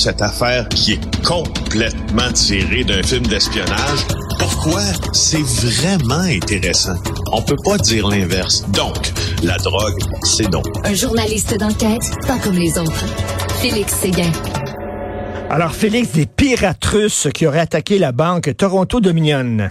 cette affaire qui est complètement tirée d'un film d'espionnage. Pourquoi? C'est vraiment intéressant? On peut pas dire l'inverse. Donc, la drogue, c'est non. Un journaliste d'enquête, pas comme les autres. Félix Séguin. Alors, Félix, des pirates russes qui auraient attaqué la banque Toronto Dominion.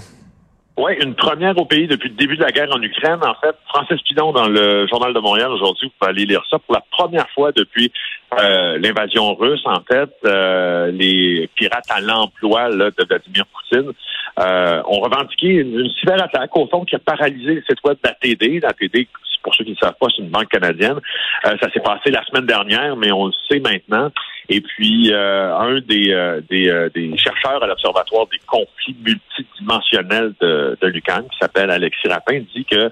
Oui, une première au pays depuis le début de la guerre en Ukraine. En fait, Francis Pidon, dans le Journal de Montréal aujourd'hui, vous pouvez aller lire ça, pour la première fois depuis euh, l'invasion russe, en fait, euh, les pirates à l'emploi de Vladimir Poutine euh, ont revendiqué une, une cyberattaque, au fond, qui a paralysé le site web d'ATD. L'ATD, pour ceux qui ne savent pas, c'est une banque canadienne. ça s'est passé la semaine dernière, mais on le sait maintenant. Et puis, euh, un des, euh, euh, des, chercheurs à l'Observatoire des conflits multidimensionnels de, de qui s'appelle Alexis Rapin, dit que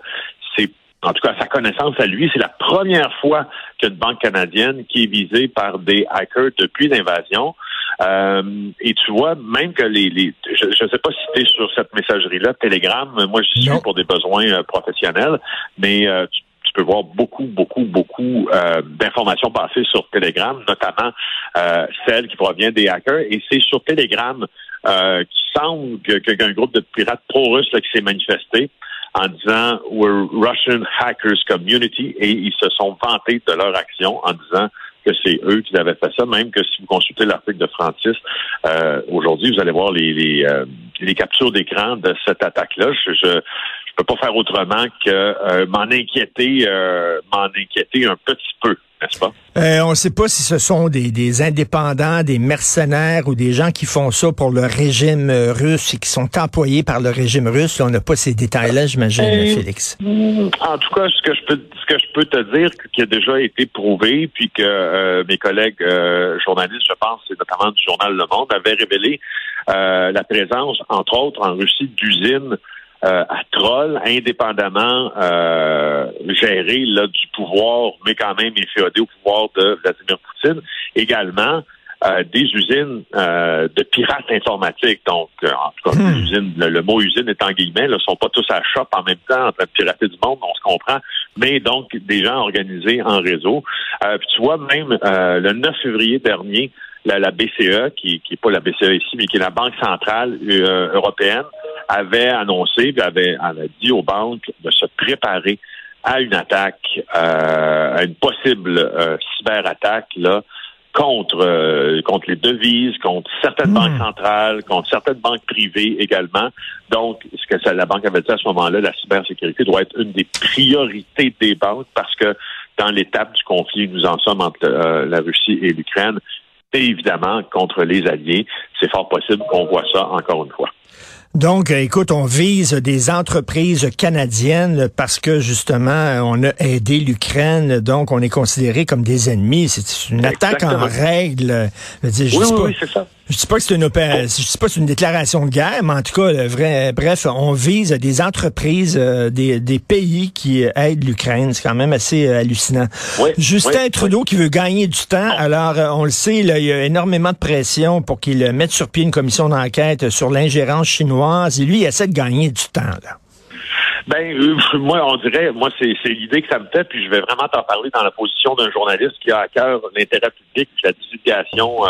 c'est en tout cas, sa connaissance à lui, c'est la première fois qu'une banque canadienne qui est visée par des hackers depuis l'invasion. Et tu vois, même que les, les je ne sais pas si tu es sur cette messagerie-là, Telegram, moi je suis pour des besoins professionnels, mais tu peux voir beaucoup, beaucoup, beaucoup euh, d'informations passées sur Telegram, notamment euh, celles qui proviennent des hackers. Et c'est sur Telegram euh, qu'il semble qu'un groupe de pirates pro-russes qui s'est manifesté en disant We're Russian Hackers Community et ils se sont vantés de leur action en disant que c'est eux qui avaient fait ça, même que si vous consultez l'article de Francis, euh, aujourd'hui, vous allez voir les, les, euh, les captures d'écran de cette attaque-là. Je, je, peux pas faire autrement que euh, m'en inquiéter, euh, m'en inquiéter un petit peu, pas? Euh, on ne sait pas si ce sont des, des, indépendants, des mercenaires ou des gens qui font ça pour le régime russe et qui sont employés par le régime russe. on n'a pas ces détails-là, j'imagine, Félix. En tout cas, ce que je peux, ce que je peux te dire, qui a déjà été prouvé, puis que mes collègues journalistes, je pense, c'est notamment du journal Le Monde, avaient révélé la présence, entre autres, en Russie, d'usines euh, à troll, indépendamment euh, géré là, du pouvoir, mais quand même inféodé au pouvoir de Vladimir Poutine. Également, euh, des usines euh, de pirates informatiques. Donc, en tout cas, hmm. le, mot usine est en guillemets, ne sont pas tous à shop en même temps en train de pirater du monde, on se comprend, mais donc des gens organisés en réseau. puis tu vois, même le 9 février dernier, la, la BCE, qui n'est pas la BCE ici, mais qui est la Banque centrale européenne, avait annoncé, avait, avait dit aux banques de se préparer à une attaque, euh, à une possible euh, cyberattaque là contre euh, contre les devises, contre certaines banques hmm. centrales, contre certaines banques privées également. Donc, ce que la banque avait dit à ce moment-là, la cybersécurité doit être une des priorités des banques parce que dans l'étape du conflit, nous en sommes entre la Russie et l'Ukraine, et évidemment contre les alliés, c'est fort possible qu'on voit ça encore une fois. Donc, euh, écoute, on vise des entreprises canadiennes parce que justement, on a aidé l'Ukraine, donc on est considéré comme des ennemis. C'est une attaque en règle. Je oui, oui, c'est ça. Je dis pas que c'est une je dis pas que c'est une déclaration de guerre, mais en tout cas, le vrai, bref, on vise des entreprises, euh, des, des, pays qui aident l'Ukraine. C'est quand même assez euh, hallucinant. Justin Trudeau qui veut gagner du temps. Alors, euh, on le sait, là, il y a énormément de pression pour qu'il mette sur pied une commission d'enquête sur l'ingérence chinoise. Et lui, il essaie de gagner du temps. Là. Ben, moi, on dirait, moi, c'est l'idée que ça me fait, puis je vais vraiment t'en parler dans la position d'un journaliste qui a à cœur l'intérêt public, la divulgation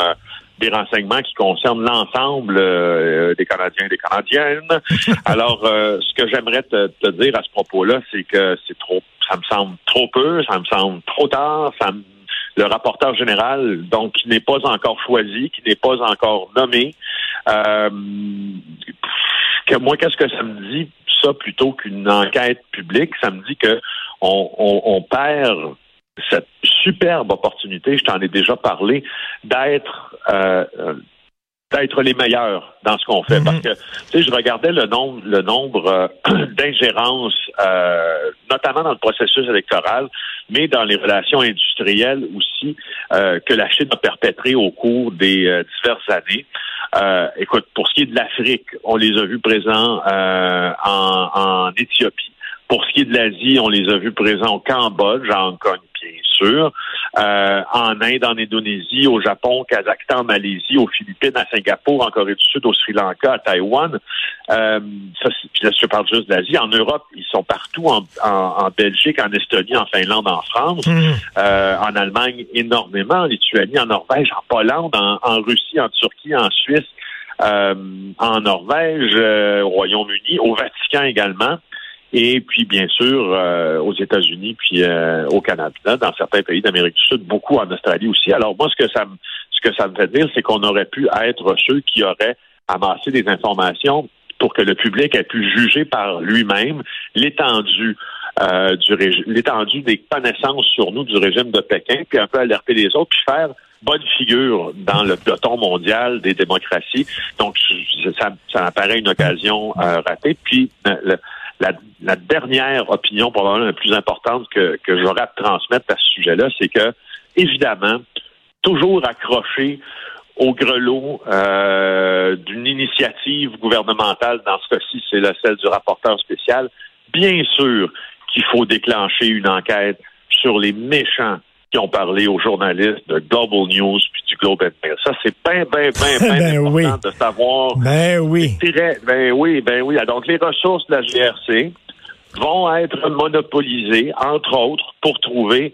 des renseignements qui concernent l'ensemble euh, des Canadiens et des Canadiennes. Alors, euh, ce que j'aimerais te, dire à ce propos-là, c'est que c'est trop, ça me semble trop peu, ça me semble trop tard, ça le rapporteur général, donc qui n'est pas encore choisi, qui n'est pas encore nommé. Euh, que moi, qu'est-ce que ça me dit ça plutôt qu'une enquête publique? Ça me dit que on, on perd cette superbe opportunité, je t'en ai déjà parlé, d'être d'être les meilleurs dans ce qu'on fait. Mhm. Parce que, tu sais, je regardais le nombre, le nombre euh, d'ingérences, notamment dans le processus électoral, mais dans les relations industrielles aussi, que la Chine a perpétrées au cours des diverses années. écoute, pour ce qui est de l'Afrique, on les a vus présents en, en Éthiopie. Pour ce qui est de l'Asie, on les a vus présents au Cambodge, en Hong Kong, bien sûr, euh, en Inde, en Indonésie, au Japon, Kazakhstan, Malaisie, aux Philippines, à Singapour, en Corée du Sud, au Sri Lanka, à Taïwan. Euh, ça, là, je parle juste d'Asie. En Europe, ils sont partout, en, en, Belgique, en Estonie, en Finlande, en France, mmh. euh, en Allemagne énormément, en Lituanie, en Norvège, en Pologne, en, en Russie, en Turquie, en Suisse, euh, en Norvège, euh, au Royaume-Uni, au Vatican également. Et puis, bien sûr, euh, aux États-Unis, puis au Canada, dans certains pays d'Amérique du Sud, beaucoup en Australie aussi. Alors, moi, ce que ça me, ce que ça me fait dire, c'est qu'on aurait pu être ceux qui auraient amassé des informations pour que le public ait pu juger par lui-même l'étendue euh, du l'étendue des connaissances sur nous du régime de Pékin, puis un peu alerter les autres, puis faire bonne figure dans le peloton mondial des démocraties. Donc, ça, ça m'apparaît une occasion euh, ratée. Puis, la, la, dernière opinion probablement la plus importante que, que j'aurais à transmettre à ce sujet-là, c'est que, évidemment, toujours accroché au grelot euh, d'une initiative gouvernementale, dans ce cas-ci, c'est celle du rapporteur spécial, bien sûr qu'il faut déclencher une enquête sur les méchants qui ont parlé aux journalistes de Global News puis du Globe and Mail. Ça, c'est bien, bien, bien, bien important de savoir. Ben oui. Ben oui, ben oui. Donc, les ressources de la GRC vont être monopolisées, entre autres, pour trouver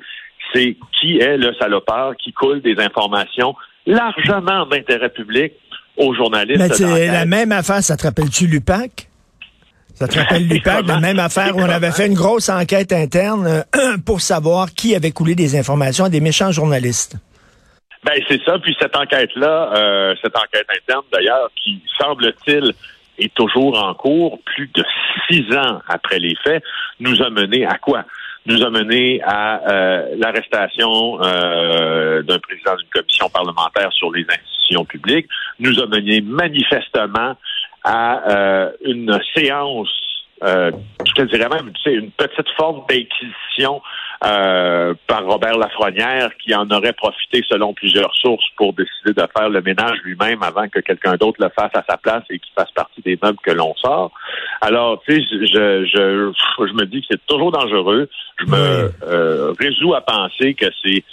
c'est qui est le salopard qui coule des informations largement d'intérêt public aux journalistes. C'est la même affaire, ça te rappelle-tu l'UPAC? Ça te rappelle l'UPAC, la même affaire où on avait fait une grosse enquête interne euh, pour savoir qui avait coulé des informations à des méchants journalistes. Ben c'est ça. Puis cette enquête-là, euh, cette enquête interne d'ailleurs, qui semble-t-il est toujours en cours, plus de six ans après les faits, nous a mené à quoi? Nous a mené à euh, l'arrestation d'un président d'une commission parlementaire sur les institutions publiques. Nous a mené manifestement à euh, une séance, euh, je te dirais même, tu sais, une petite forme d'inquisition euh, par Robert Lafrenière qui en aurait profité selon plusieurs sources pour décider de faire le ménage lui-même avant que quelqu'un d'autre le fasse à sa place et qu'il fasse partie des meubles que l'on sort. Alors, tu sais, je, je, je me dis que c'est toujours dangereux. Je me euh, résous à penser que c'est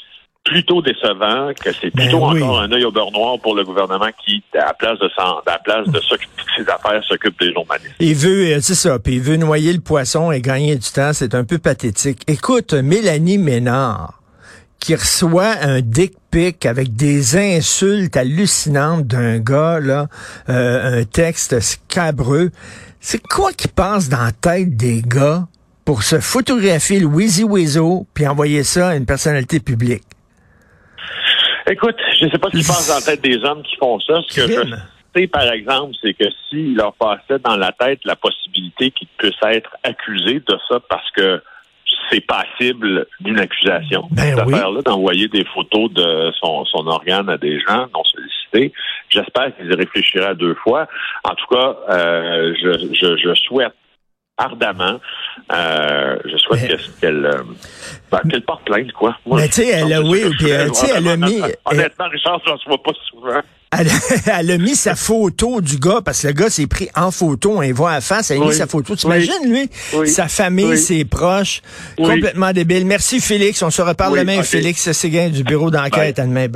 plutôt décevant, que c'est ben plutôt encore un œil au beurre noir pour le gouvernement qui, à la place de, à la place de s'occuper de ses affaires, s'occupe des journalistes. Il veut, euh, c'est ça, puis il veut noyer le poisson et gagner du temps, c'est un peu pathétique. Écoute, Mélanie Ménard, qui reçoit un dick pic avec des insultes hallucinantes d'un gars, là, euh, un texte scabreux. C'est quoi qui passe dans la tête des gars pour se photographier le Wheezy Weasel puis envoyer ça à une personnalité publique? Écoute, je ne sais pas ce qui passe dans la tête des hommes qui font ça. Ce que je sais, par exemple, c'est que s'il leur passait dans la tête la possibilité qu'ils puissent être accusés de ça parce que c'est passible d'une accusation. Ben cette affaire-là, d'envoyer des photos de son, son organe à des gens non sollicités. J'espère qu'ils y réfléchiraient à deux fois. En tout cas, euh, je, je, je souhaite ardemment. Euh, je souhaite qu'elle euh, ben, qu'elle porte plainte, quoi. mais tu sais, elle a, oui, puis sais, elle a mis... Honnêtement, Richard, je ne vois pas souvent. Elle, a mis sa photo du gars, parce que le gars s'est pris en photo, on voit à face, elle a mis sa photo. Tu imagines, lui, sa famille, ses proches, complètement débile. Merci, Félix. On se reparle demain, Félix Séguin du bureau d'enquête. À demain,